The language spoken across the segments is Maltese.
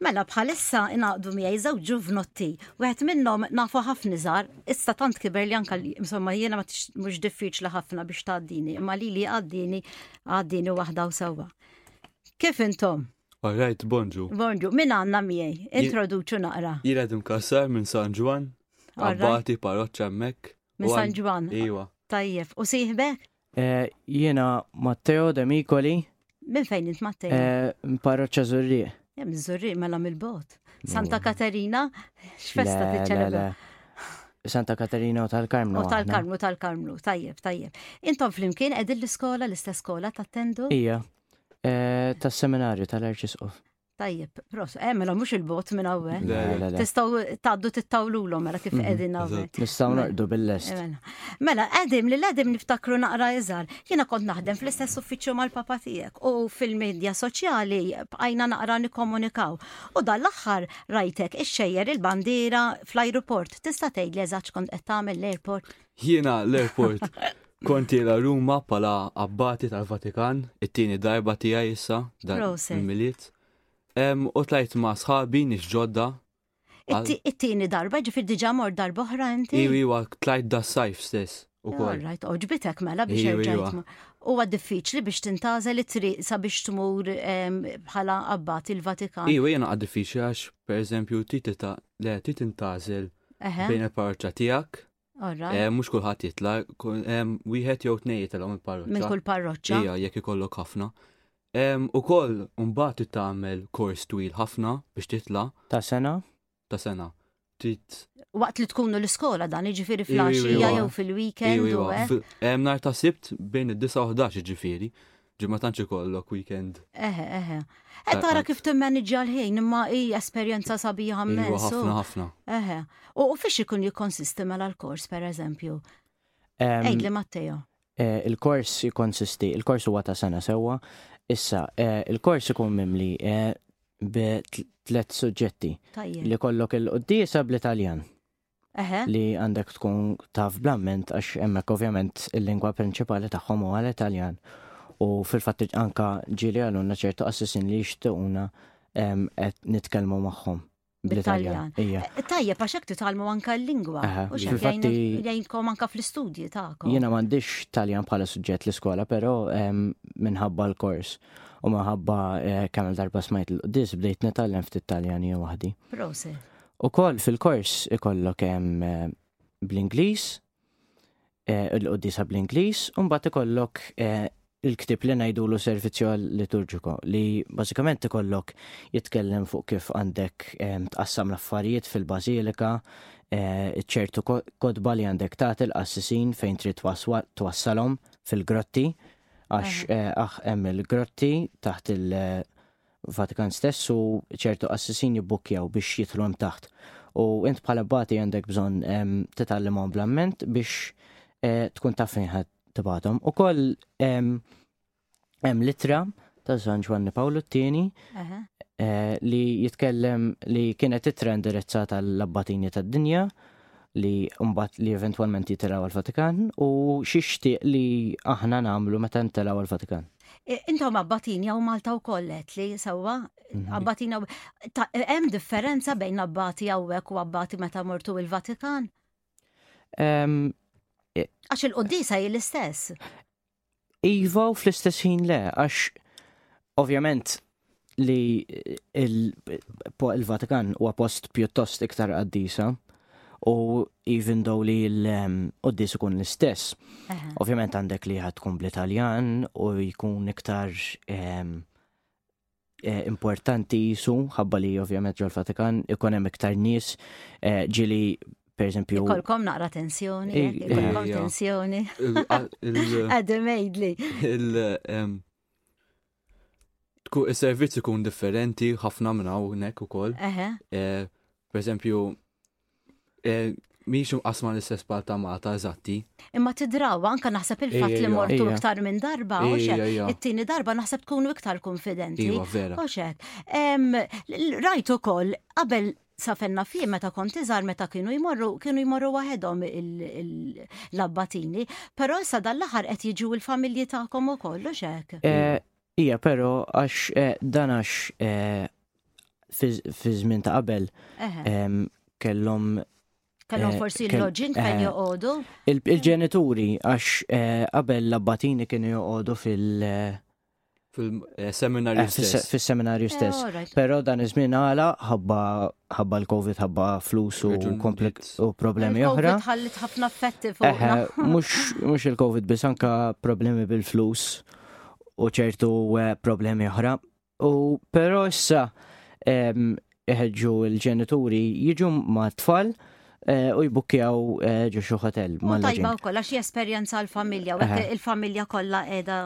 Mela bħalissa inaqdu miegħi żewġ ġuvnotti, wieħed minnhom nafu ħafna żgħar, issa tant kiber li anke insomma jiena ma mhux diffiċli ħafna biex tgħaddini, imma li li għaddini għaddini waħda u sewwa. Kif intom? Alright, bonġu. Bonġu, min għandna miegħi? Introduċu naqra. Jiena dim kasar minn San Ġwan, abbati paroċċa hemmhekk. Minn San Ġwan. Iwa. Tajjeb, u siħbek? Eh, jiena Matteo Demikoli. Minn fejn int Matteo? Eh, Parroċċa Zurri. Jem Zurri, mela mill-bot. Santa Katerina, x'festa tiċċelebra? Santa Katerina u tal-Karmnu. U tal-Karmnu, tal-Karmnu, tajjeb, tajjeb. Intom flimkien edin l-iskola, l-istess skola ta' tendu? Ija, eh, tas seminarju tal-Arċisqof. Tajjeb, pros, eh, mela mux il-bot minn għawwe. Tistaw taddu tittawlu l mela kif edin mhm. għawwe. Nistaw mela. nardu bil-lest. Eh, mela. mela, edim li l-edim niftakru naqra iżar. Jena kont naħdem fl-istess uffiċċju mal-papa tijek u fil-medja soċjali bqajna naqra nikomunikaw. U dan l-axħar rajtek ixxejjer il-bandira fl-aeroport. Tista' tgħid li eżatt kont qed tagħmel l-airport? Jiena l-airport konti la Ruma pala abbati tal-Vatikan, it-tieni darba tiegħi issa dan il-miliet. U tlajt ma' sħabi nix ġodda. It-tieni darba ġifir diġa mor darba oħra inti? Iwi, iwa, tlajt da sajf stess. U kol. Rajt, oġbitek mela biex erġajt. U għad diffiċli biex tintaza li tri sabiex tmur bħala abbati il-Vatikan. Iwi, jena għad diffiċli għax, per eżempju, titi ta' le, titi intazel bejn il-parroċċa tijak Alright. Eh, mhux kulħadd jitla, wieħed jew tnej jitilhom il-parroċċa. Minn kull parroċċa. Ija, jekk ikollok ħafna. U koll, mbagħad trid tagħmel kors twil ħafna biex titla. Ta' sena? Ta' sena. Trid. Waqt li tkunu l-iskola dan, jiġifieri fl-għaxija jew fil-weekend. Hemm nar ta' sibt bejn id-9 u 11 jiġifieri. Ġimma tantx ikollok weekend. Eħe, eħe. Qed eh, tara eh. kif timmaniġġja l-ħin imma hi esperjenza sabiħa mmensu. Iva, ħafna ħafna. Eħe. U fiex ikun jikkonsisti mela l-kors pereżempju? Ejd li Matteo. Eh, il-kors jikkonsisti, il-kors huwa ta' sena sewwa. Issa, il-kors ikun mimli bi tliet suġġetti li kollok il-qoddisa bl-Italjan. Eħe. li għandek tkun taf blamment għax hemmhekk ovvjament il-lingwa prinċipali tagħhom huwa l-Italjan. U fil-fatt anka ġieli għalunna ċertu qassisin li jixtiquna em, qed nitkellmu magħhom bl-Italjan. Ija. Eh, Tajjeb, għax hekk titgħallmu anka l-lingwa. Aha, U xek fil-fatt i- jgħinkom anka fl-istudji tagħkom. Jiena m'għandix Taljan bħala suġġett l-iskola, però em, minħabba l-kors u minħabba eh, kemm darba smajt l-qdis bdejt nitgħallem ftit Taljan hija waħdi. Prosi. Ukoll fil-kors ikollok hemm eh, bl-Ingliż, eh, il-qoddisa bl-Ingliż, u mbagħad ikollok eh, il-ktib li ngħidulu servizju liturġiku li bażikament ikollok jitkellem fuq kif għandek tqassam l-affarijiet fil-bażilika, ċertu kodba li għandek tagħti l-qassisin fejn trid twassalhom fil-grotti għax hemm il-grotti taħt il- Vatikan stess u ċertu qassisin jibbukkjaw biex jidħlu hemm taħt. U int bħala bati għandek bżonn ehm, titgħallimhom bl-amment biex eh, tkun taf fejn ħadd tibgħathom. Ukoll ehm, hemm litra ta' San Ġwanni Pawlu t-tieni Aha. eh, li jitkellem li kienet itra indirizzata għall-abbatini tad-dinja li mbagħad li eventwalment jitilgħu għall-Vatikan u xi xtieq li aħna nagħmlu meta ntilgħu għall-Vatikan. E, intom abbatin jew Malta u kollet li sewa mhm. abbatin jew e, hemm differenza bejn abbati hawnhekk u abbati meta mortu il-Vatikan? E, għax il-qoddisa hi l-istess. Iva u fl-istess ħin le, għax ovvjament li il-Vatikan huwa post pjuttost iktar qaddisa u even though li l-qoddis ikun l-istess. Ovvjament għandek li ħad tkun bl-Italjan u jkun iktar ehm, eh, importanti jisu, ħabba li ovvjament ġol Vatikan ikun hemm iktar nies eh, ġili per eżempju. Kolkom naqra tensjoni, eh, eh, kolkom eh, tensjoni. Għadem ehm, Tkun is-servizz ikun differenti ħafna minn hawnhekk ukoll. Eħe. Eh, per eżempju, eh, miex imqasma l-istess pal ta' Malta eżatti. Imma tidraw, anka naħseb il-fatt Ejja, li ejja. mortu Ejja. iktar minn darba, u Ejja, xek, ejja. it-tieni darba naħseb tkunu iktar konfidenti. Iva, vera. U xek. Em, l- Rajt ukoll qabel Safen naf jien meta kont iżgħar meta kienu jmorru, kienu jmorru waħedhom l-abbatini, però issa dan l-aħħar qed jiġu l-familji tagħkom ukoll u xek. Eh, ija, però għax eh, dan għax eh, fi żmien ta' qabel ehm, kellhom kellhom forsi l-loġin fejn joqogħdu. Il-ġenituri għax qabel l-abbatini kienu joqogħdu fil- Fil-seminarju eh, stess. Fil-seminarju eh, stess. Pero dan iż-żmien għala ħabba l-Covid, ħabba flus u u problemi oħra. Ħallit ħafna effetti fuq. Eh, mhux il-Covid biss anka problemi bil-flus u ċertu problemi oħra. U pero issa iħeġġu l-ġenituri jiġu ma' tfal eh, u jbukjaw eh, ġo xi hotel U mal tajba wkoll għax jesperjenza l-familja u hekk il-familja kollha qiegħda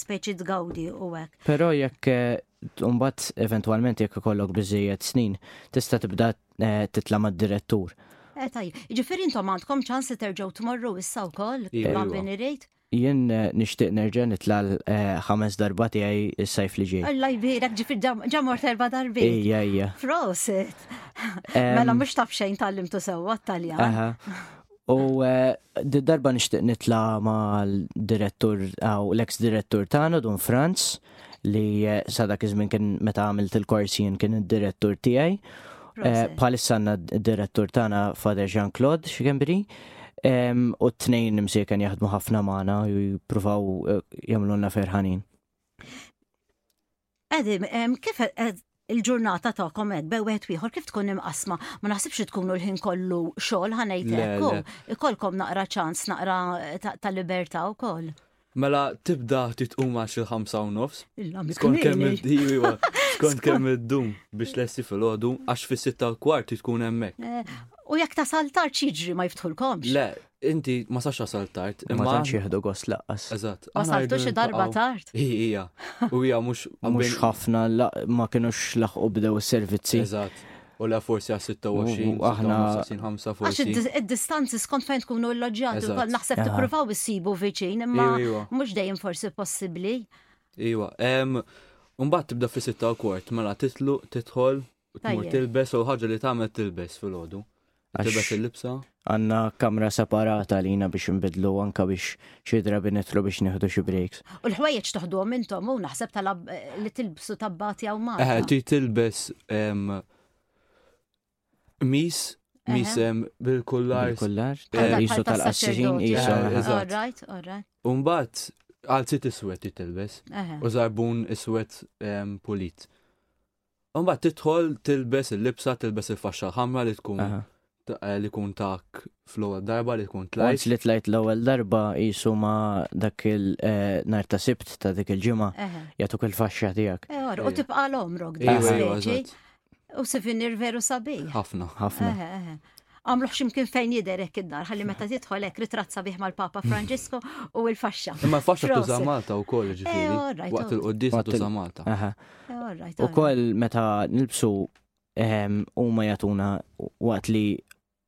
speċi tgawdi u hekk. Però jekk eh, mbagħad eventwalment jekk ikollok biżejjed snin, tista' tibda eh, titla' mad-direttur. Eh tajjeb, ġifieri intom għandkom ċans li terġgħu tmorru issa wkoll Iva. bambini rejt? Jien nixtieq nerġa' nitla' l-ħames darba tiegħi s-sajf li ġej. Alla jbierek, ġifieri ġa ġa mort erba' darbiet. Ija, ija. Prosit! Ehm. Mela mhux taf xejn tgħallimtu sewwa t-Taljan. Aha. U did-darba nixtieq nitla' mal-direttur, aw l-eks direttur tagħna, Dun Franz, li sa dak iż-żmien kien meta għamilt il-kors jien kien id-direttur tiegħi. Bħalissa għandna d-direttur tagħna Father Jean-Claude Xikembri. U t-tnejn imsieken jaħdmu ħafna magħna u jippruvaw jagħmlulna ferħanin. Edim, kif il-ġurnata tagħkom hekk bej wieħed ieħor kif tkun imqasma, ma naħsibx li tkunu l-ħin kollu xogħol ħa ngħid hekk. Ikolkom naqra ċans naqra ta' libertà wkoll. Mela tibda titqum għax il-ħamsa u nofs. Skont kemm id-diju, skont kemm id-dum biex lesti fil-ħodu, għax fis-sitta u kwart tkun hemmhekk. Eh, u jekk tasal tard ċiġri ma jiftħulkomx. Le, Inti ma sax tasal tard. Ma tantx jieħdu gost laqqas. Eżatt. Ma saltu xi darba tard. Ija, u hija mhux. Mhux ħafna ma kienux laħqu bdew is-servizzi. Eżatt. U la forsi għas 26, aħna 55 forsi. Id-distanzi skont fejn tkunu l-loġġjati, kol naħseb tippruvaw issibu viċin, imma mhux dejjem forsi possibbli. Iwa, mbagħad tibda fis-6 u kwart, mela titlu, tidħol, U tmur tilbes u ħaġa li tagħmel tilbes fil-ħodu. Tilbes il-libsa. Għanna kamra separata lina biex nbidlu anka biex xi drabi nitlu biex nieħdu xi breaks. U l-ħwejjeġ toħduhom intom u naħseb tal li tilbsu tabbati jew ma. Eh, ti tilbes mis mis bil-kullar. Bil-kullar. Isu tal-qassirin isu. All right, all right. Umbat, għalzit iswet jitilbes. U zarbun iswet pulit. U mbagħad tidħol tilbes il-libsa, tilbes il-faxxa ħamra li tkun Aha. ta- eh, li tkun tak fl-ewwel darba li tkun tlajt. Once li tlajt l-ewwel darba jisu ma dak il-nar ta' sibt ta' dik il-ġimgħa Eħe. jagħtuk il-faxxa tiegħek. Eh, or, U tibqa' l-omrok dik Iva, iva, speċi. eżatt. U sifinir veru sabiħ. Ħafna. Ħafna. Eħe, eħe. għamluħ ximkien fejn jider hekk id-dar, ħalli meta tidħol hekk ritratt sabiħ mal-Papa Franġisku u l-faxxa. Imma l-faxxa tuża Malta wkoll eh, ġifieri. Waqt il-quddisa tuża Malta. Eh, u koll meta nilbsu ehm, huma jagħtuna waqt li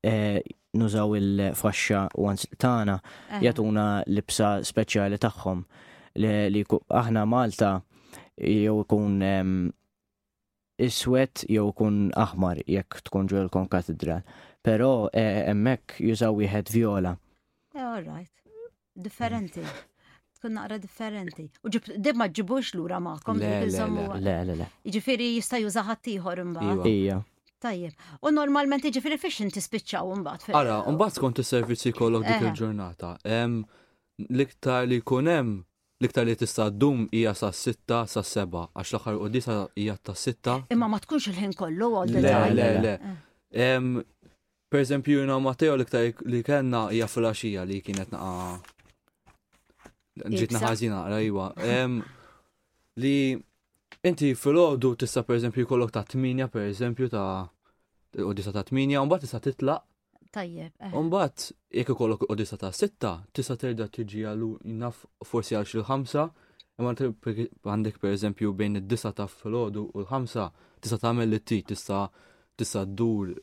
eh, nużaw il-faxxa u għanz tagħna jagħtuna libsa speċjali tagħhom li aħna Malta jew ikun ehm, iswed jew ikun aħmar jekk tkun ġo l-Kon Katidral. Però eh, hemmhekk jużaw wieħed vjola. Eh, all right. Differenti. Tkun naqra differenti. U ġib, dib ma ġibux lura magħkom. Le, le, le, le, le, le. Jiġifieri jista' juża ħadd ieħor imbagħad. Ija. Tajjeb. U normalment jiġifieri fiex inti spiċċaw imbagħad. fil- Ara, mbagħad skont is-servizzi kollok dik Eħe. il-ġurnata. Em, L-iktar li jkun hemm L-iktar li tista' ddum hija sas-sitta, sas-sebgħa, għax l-aħħar quddiesa hija tas-sitta. Imma ma tkunx il-ħin kollu all the time. Le, le, le. Per eżempju, jiena u Matteo l-iktar li kellna hija fil-għaxija li kienet naqa' ġitna ħażina naqra iwa. Li inti fil-ħodu tista' per eżempju jkollok ta' 8 per eżempju ta' u disa ta' 8, un bat tista' titlaq Tajjeb. Eh. Umbat, jekk ikollok odista ta' sitta, tista' terda tiġi għallu naf forsi għal xi ħamsa, imma għandek per eżempju bejn id-disa ta' filgħodu u l-ħamsa tista' tagħmel li ti tista' tista' ddur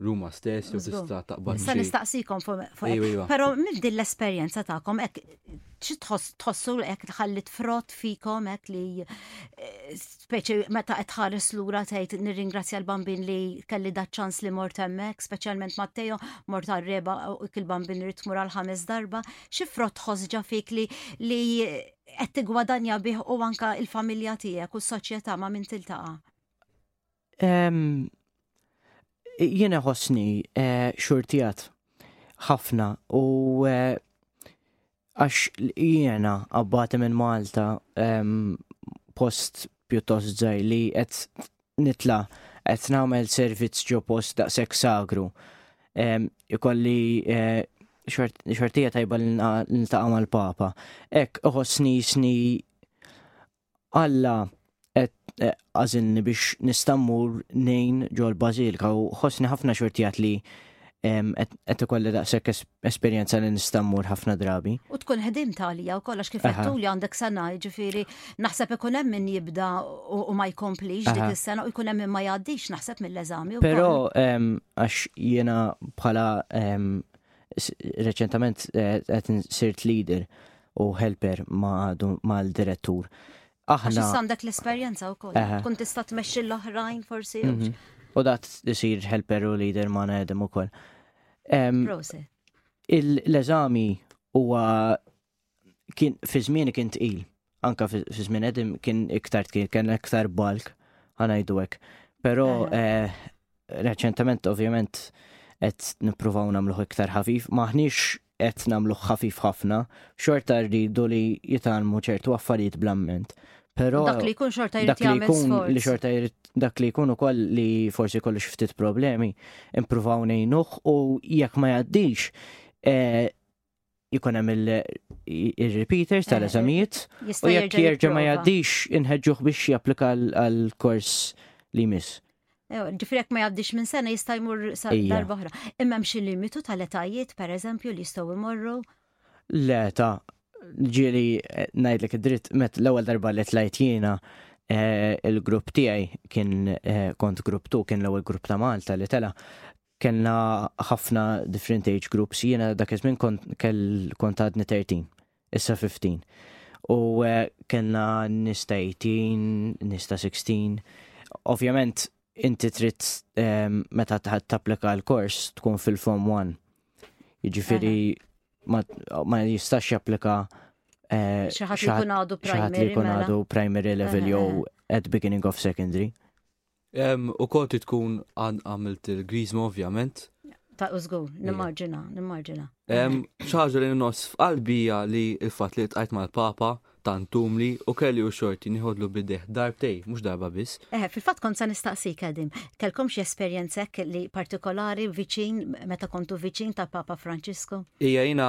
ruma stess jew tista' taqbad. Issa nistaqsikom fuq. Però mill din l-esperjenza tagħkom hekk xi tħoss tħossu hekk tħallit frott fikom hekk li eh, speċi meta qed tħares lura tgħid nirringrazzja l-bambin li kelli da ċans li mort hemmhekk, speċjalment Matteo mort għar-reba u il-bambin rrit tmur għal ħames darba, xi frott tħoss ġa fik li li qed tigwadanja bih u anka il-familja tiegħek u s-soċjetà ma' min tiltaqa'. Jiena ħosni eh, xurtijat ħafna u eh, għax jiena għabbati minn Malta post pjuttost zaj li qed nitla qed nagħmel servizz ġo post daqshekk sagru. Ikolli eh, xortija tajba l-intaqa mal-papa. Ek, uħosni sni Alla qed għażilni biex nistammur nejn ġol bażilka u ħossni ħafna xortijat li qed ikolli daqshekk esperjenza li nistammur ħafna drabi. U tkun ħedin talija u kollox kif qed li għandek sena, ġifieri naħseb ikun hemm min jibda u ma jkomplix dik is-sena u jkun hemm min ma jgħaddix naħseb mill-eżami. Però għax jiena bħala reċentament eh, qed sirt leader u helper ma' mal-direttur. Aħna għandek l-esperjenza wkoll, tkun tista' tmexxi l-oħrajn forsi. Mhm. U dat isir helper u leader ma' ngħidem ukoll. L-eżami huwa kien fi żmieni kien tqil, anka fi żmien qedim kien iktar tqil, kien iktar balk, ħanajdu hekk. Però eh, reċentament ovvjament qed nippruvaw nagħmluh iktar ħafif, maħniex qed nagħmluh ħafif ħafna, xorta rridu li jitalmu ċertu affarijiet blamment. Però dak li jkun xorta jrid jagħmel sforz. Li xorta jrid dak li jkun ukoll li forsi kollu ftit problemi, impruvaw ngħinuh u jekk ma jgħaddix eh, jkun hemm il-repeaters eh, tal-eżamijiet eh, u jekk jerġa' ma jgħaddix inħeġġuh biex japplika għall-kors li jmiss. Eh, Ġifirek ma jgħaddix minn sena jista' jmur darba oħra. Imma hemm xi limitu tal-etajiet pereżempju li jistgħu jmorru? Le ta' ġieli ngħidlek id-dritt met l-ewwel darba li tlajt jiena il-grupp tiegħi kien kont grupp tu kien l-ewwel grupp ta' Malta li tela' Kellna ħafna different age groups, jiena dak iż-żmien kont għadni 13, issa 15. U eh, kellna nista 18, nista 16. Ovvjament, inti trid eh, meta tapplika l-kors tkun fil-form 1. Jiġifieri ma jistax japplika eh, xaħat li jkun għadu primary mela. primary level jew at beginning of secondary. U konti tkun għamilt il-grizma ovvjament. Ta' użgur, nimmarġina, nimmarġina. ċaġa li nos f'qalbija li il-fat li tqajt mal-papa tantum li u kelli u xorti niħodlu bideħ darbtej, mux darba bis. Eh, fil-fat kont sa' nistaqsi keldim, kelkom xie esperienzek li partikolari viċin, meta kontu viċin tal-Papa Franċisku? Ija jina,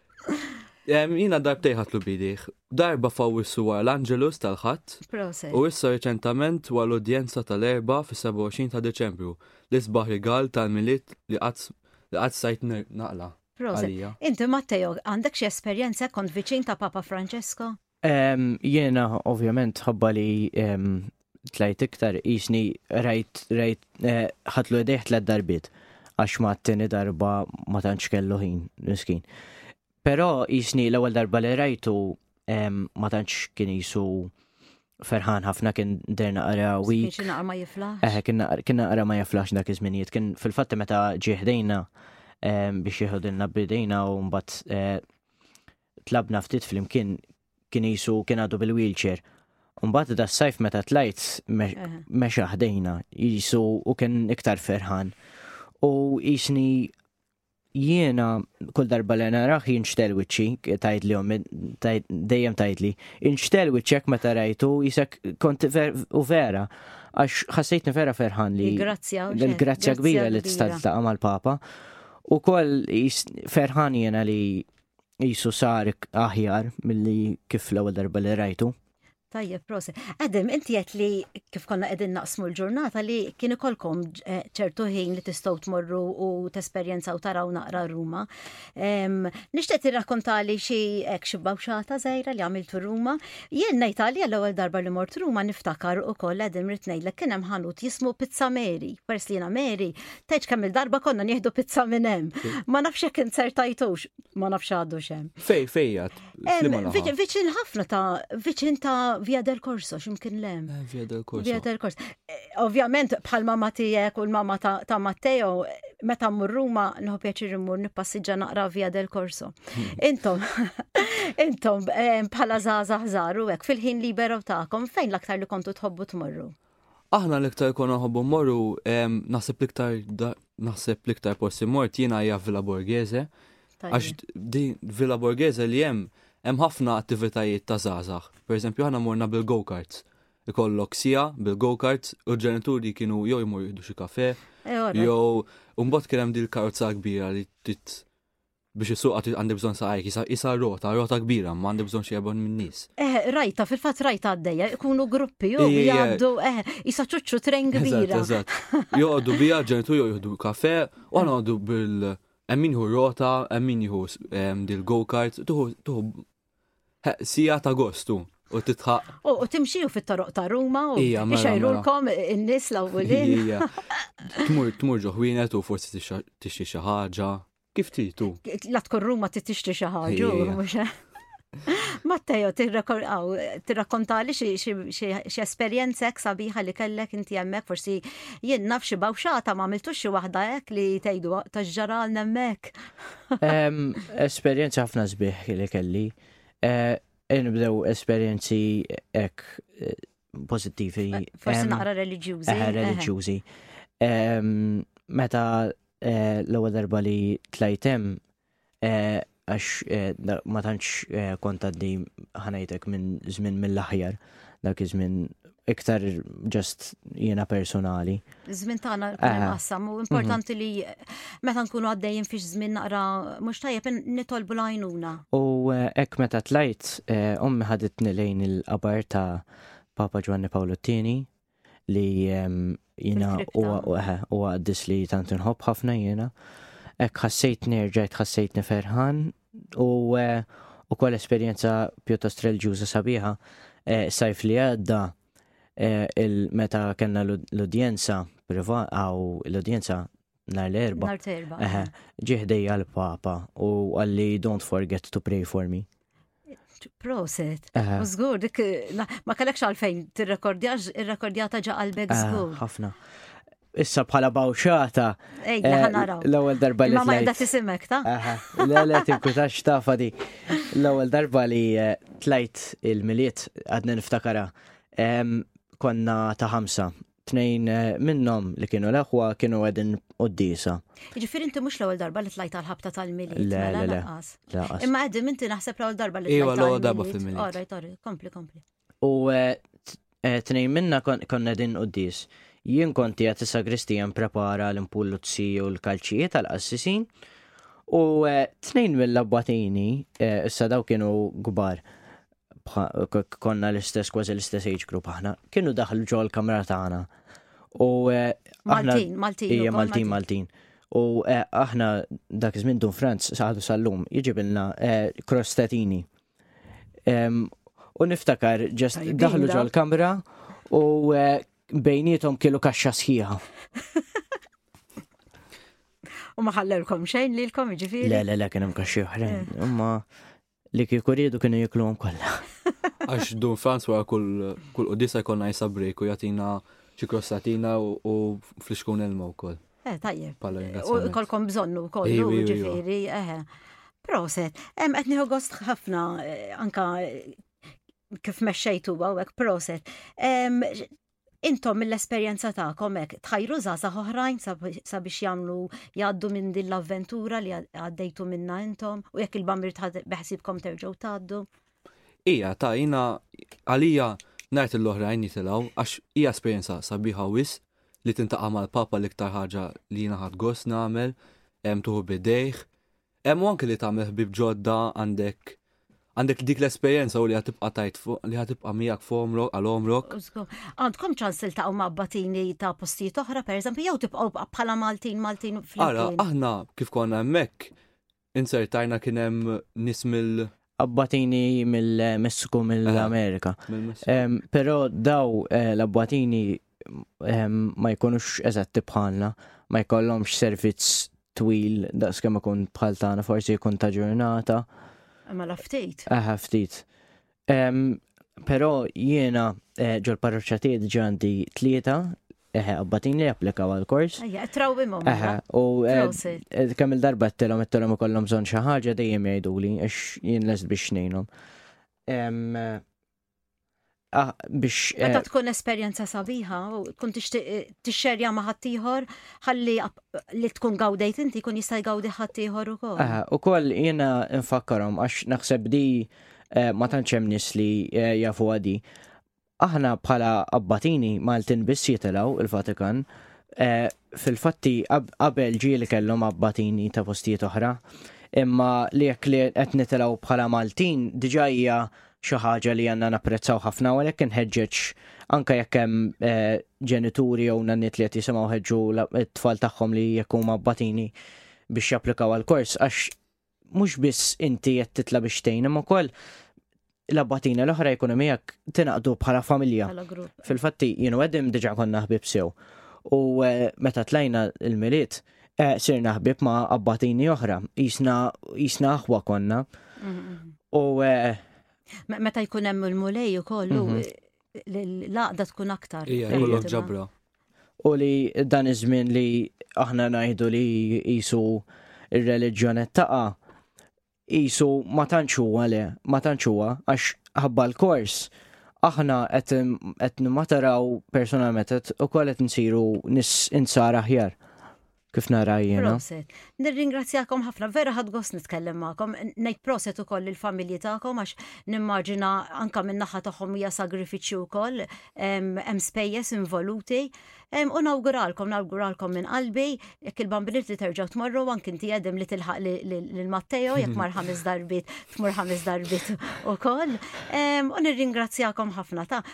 Jina darbtej ħatlu bidih. Darba fawissu wara l-Angelus tal-ħadd. U issa reċentament wara l-udjenza tal-erba fi 27 ta' Deċembru li sbaħ rigal tal-miliet li qatt sajt naqla. Inti Matteo, għandek xi esperjenza kont viċin ta' Papa Francesco? Jiena ovvjament ħabba li tlajt iktar jisni rajt rajt eh, ħatlu idejh tlet darbit għax ma t-tini darba ma tantx kellu ħin, miskin. Però jisni l-ewwel darba li rajtu ma tantx kien jisu ferħan ħafna kien der naqra week. Kien naqra ma jiflax. Eh, kien naqra ma jiflax dak iż-żminijiet. Kien fil-fatt meta ġieħdejna biex jieħodilna bidejna u mbagħad eh, Tlabna ftit flimkien kien qisu kien għadu bil-wheelchair. Mbagħad das-sajf meta tlajt mexa ħdejna qisu u kien iktar ferħan. U jisni jiena kull darba li naraħ jinxtel wiċċi, tajt li jom, dejjem tajt li, jinxtel wiċċek meta rajtu jisek kont u vera, għax ħassejtni vera ferħan li. Grazzja. Grazzja kbira li t-stad ta' mal-papa. U koll ferħan jena li jisu sar aħjar mill-li kif l-ewwel darba li rajtu. Tajjeb, prosi. Edim, inti għet li kif konna edin naqsmu l-ġurnata li kien ikolkom eh, ċertu ħin li tistow tmorru u tesperjenza u taraw naqra Ruma. Nishtet tirrakkonta li xi ek xibba u xata zejra li għamiltu Ruma. Jien najt li għall-ewwel darba li mort Ruma niftakar u koll edim ritnej li kien hemm ħanut jismu Pizza Mary, pers li jiena Mary, Tgħidx kemm il-darba konna nieħdu pizza minn hemm. Ma nafx jekk inzertajtux, ma nafx għadu xem. Fej, fejjat. Viċin ħafna ta' viċin ta' Via del Corso, ximkien lem. Eh, Via del Corso. Via del Corso. Eh, ovvjament bħal mamma tiegħek u l-mamma ta' Matteo, meta mmur Ruma nħu pjaċir immur nippassiġġa naqra via del Corso. Hmm. Intom, intom eh, bħala zaza ħżaru hekk fil-ħin liberu tagħkom fejn l-aktar li kontu tħobbu tmorru? Aħna l-iktar konna nħobbu mmorru, naħseb l-iktar naħseb l-iktar posti mort jiena hija Villa Borghese. Għax di Villa Borghese li hemm hemm ħafna attivitajiet ta' żgħażagħ. Pereżempju aħna morna bil-go-karts. Ikollok sija bil-go-karts u l-ġenituri kienu jew jmur jieħdu xi kafe, eh, jew mbagħad kien hemm dil karozza kbira li tit biex isuqa għandi bżon saqajk, jisa rota, rota kbira, ma għandi bżon xiebon minn nis. Eh, rajta, fil-fat rajta għaddeja, ikunu gruppi, u jgħaddu, eh, jisa ċuċċu trejn kbira. Joqdu bija ġenitu joqdu kafe, u għandu bil- Emmin hu rota, emmin hu dil-go-kart, tuħu sija ta' gostu u titħaq. U timxiju fit-toroq ta' Ruma u mela, mela. xajrulkom in-nis l-awwelin. Tmur, tmur ġoħwinet u forsi tixxi xi ħaġa. Kif titu? La tkun Ruma ti tixti xi ħaġa, mhux Matteo, tirrakkonta li xie esperienza ek sabiħa li kellek inti hemmhekk forsi jien naf xi bawxata ma għamiltux xi waħda hekk li tgħidu taġġara għal nemmek. Esperjenza ħafna sbieħ li kelli. Eh, eh, nibdew esperjenzi ek eh, pozittivi. Forsi naqra reliġjużi. Reliġjużi. Meta eh, l-ewwel darba li tlajtem eh, għax eh, ma tantx kont għaddi ħanajtek minn żmien mill-aħjar dak iż-żmien iktar ġast jiena personali. Żmien tagħna qassam u importanti mhm. li meta nkunu għaddejjin fiex żmien naqra mhux tajjeb nitolbu l-għajnuna. U eh, hekk meta tlajt eh, ommi ħaditni lejn il-qabar ta' Papa Ġwanni Pawlu Tieni li jina u għaddis li tant nħobb ħafna jina. Ek ħassejt nerġajt ħassejt niferħan u eh, u kol esperienza pjuttost reliġjuża sabiħa eh, sajf li għadda eh, il-meta kena l-udjenza privat għaw l-udjenza nar l-erba. Nar terba. Eħe, ġiħdejja l-papa u għalli don't forget to pray for me. Proset. Zgur, dik ma kellekx għalfejn tirrekordjax, irrekordjata ġa għalbek zgur. Ħafna. Issa bħala bawxata. Ej, eh, ħanaraw. L-ewwel darba li. Ma ma tisimek ta'. Le le tinkutax tafa di. L-ewwel darba li eh, tlajt il-miliet għadna niftakara konna ta' ħamsa Tnejn eh, minnhom li kienu l-eħwa kienu qegħdin quddiesa. Jiġifieri inti mhux l-ewwel darba li tlajt għall-ħabta tal-milied. Le, mela le, le. Imma qegħdin inti naħseb l-ewwel darba li tlajt. l-ewwel darba fil-milied. Orrajt, orrajt, kompli, kompli. U eh, eh, tnejn minna konna din quddies. Jien konti għat sagristijan prepara l-impulluzzi u l-kalċijiet tal-qassisin. U tnejn mill-abbatini, issa daw kienu gbar, konna l-istess kważi l-istess age group aħna, kienu daħlu ġol kamra tagħna. U eh, Maltin, Maltin. Ija Maltin, Maltin. U eh, aħna dak iż-żmien Dun Franz saħdu sal-lum jiġibilna eh, krostatini. U niftakar ġest daħlu ġol kamra u bejnietom kielu kaxxa sħiħa. U ma ħallelkom xejn lilkom ġifieri? Le, le, le, kien hemm kaxxi oħrajn. Imma Li kieku rridu kienu jikluhom kollha. Għax Dun Franz wara kull kull qudisa jkollna jisa break u jagħtina xi krossatina u fliskun elma wkoll. Eh, tajjeb. Palla ringrazzjament. U kolkom bżonnu wkoll, Iva, iva, iva. ġifieri, eħe. Proset, hemm qed nieħu gost ħafna eh, anka eh, kif mexxejtu hawnhekk, proset. Em, Intom mill-esperjenza tagħkom hekk tħajru żgħażagħ oħrajn sabiex jagħmlu jgħaddu minn din l-avventura li għaddejtu minna intom u jekk il-bambir beħsibkom terġgħu tgħaddu. Ija, ta' jina għalija najt l-oħrajn jitilaw, għax hija esperienza sabiħa wis li tintaqa' mal-papa l-iktar ħaġa li jina ħad gost nagħmel, hemm tuħu bidejh, Hemm u anke li tagħmel ħbieb ġodda għandek għandek dik l-esperjenza u li ħatibqa' tajt fuq li ħatibqa' miegħek f'għomrok għal għomrok. Għandkom ċans tiltaqgħu ma' batini ta' postijiet oħra pereżempju jew tibqgħu bħala Maltin Maltin Ara, flimkien? aħna kif konna hemmhekk inzertajna kien hemm nies mill abbatini mill-Messiku mill-Amerika. Però daw eh, l-abbatini ma jkunux eżatti bħalna, ma jkollhomx servizz twil daqs kemm ikun bħal tagħna forsi jkun ta' ġurnata. Ma la ftit. Aha, ftit. Però jiena eh, ġol parroċċa tiegħi ġandi tlieta Eħe, abbatin li japplikaw għal-kors. Eħe, trawwimhom. Eħe, u kemm il-darba t-telom, t-telom ikollhom bżonn xi ħaġa dejjem jgħiduli għax jien lest biex ngħinhom. Ah, biex. Eh, Meta tkun esperjenza sabiħa, tkun tixtieq eh, tixxerja ma' ħaddieħor, ħalli li tkun gawdejt inti kun jista' jgawdi ħaddieħor ukoll. Aha, ukoll jiena nfakkarhom għax naħseb di eh, ma tantx hemm nies li jafu għadi. Aħna bħala abbatini Maltin biss jitilgħu il-Vatikan. Eh, fil-fatti qabel ġieli kellhom abbatini ta' postijiet oħra, imma li jekk li qed nitilgħu bħala Maltin diġà hija xi ħaġa li għandna napprezzaw ħafna u għalhekk inħeġġeġ anke jekk hemm eh, ġenituri jew nanniet li qed jisimgħu ħeġġu t-tfal tagħhom li jekk huma abbatini biex japplikaw għal kors għax mhux biss inti qed titla' biex tgħin, imma wkoll l-abbatina l-oħra jkunu miegħek tingħaqdu bħala familja. Fil-fatti, jienu għedim diġa konna ħbib sew. U eh, meta tlajna il-miliet, eh, sirna ħbib ma' abbatini oħra, jisna aħwa konna. Mm-hmm. U eh, meta jkun hemm il-mulej ukoll mm-hmm. l-laqda tkun aktar. Ija, ġabra. U li dan iż-żmien li aħna ngħidu li qisu ir-reliġjon qed taqa' qisu ma tantx huwa le, ma tantx huwa għax ħabba l-kors aħna qed nimmataraw personalment qed ukoll qed nsiru nis insar aħjar. Kif nara jiena? Proset. Nirringrazzjakom ħafna, vera ħad gost nitkellem magħkom. Ngħid proset ukoll il-familji tagħkom għax nimmaġina anka minn naħa tagħhom hija sagrifiċċju wkoll hemm spejjeż involuti. U nawguralkom, nawguralkom minn qalbi, jekk il-bambiniet li terġgħu tmorru anki inti għedem li tilħaq lil Matteo jekk mar ħames darbit, tmur ħames darbit ukoll. U nirringrazzjakom ħafna ta'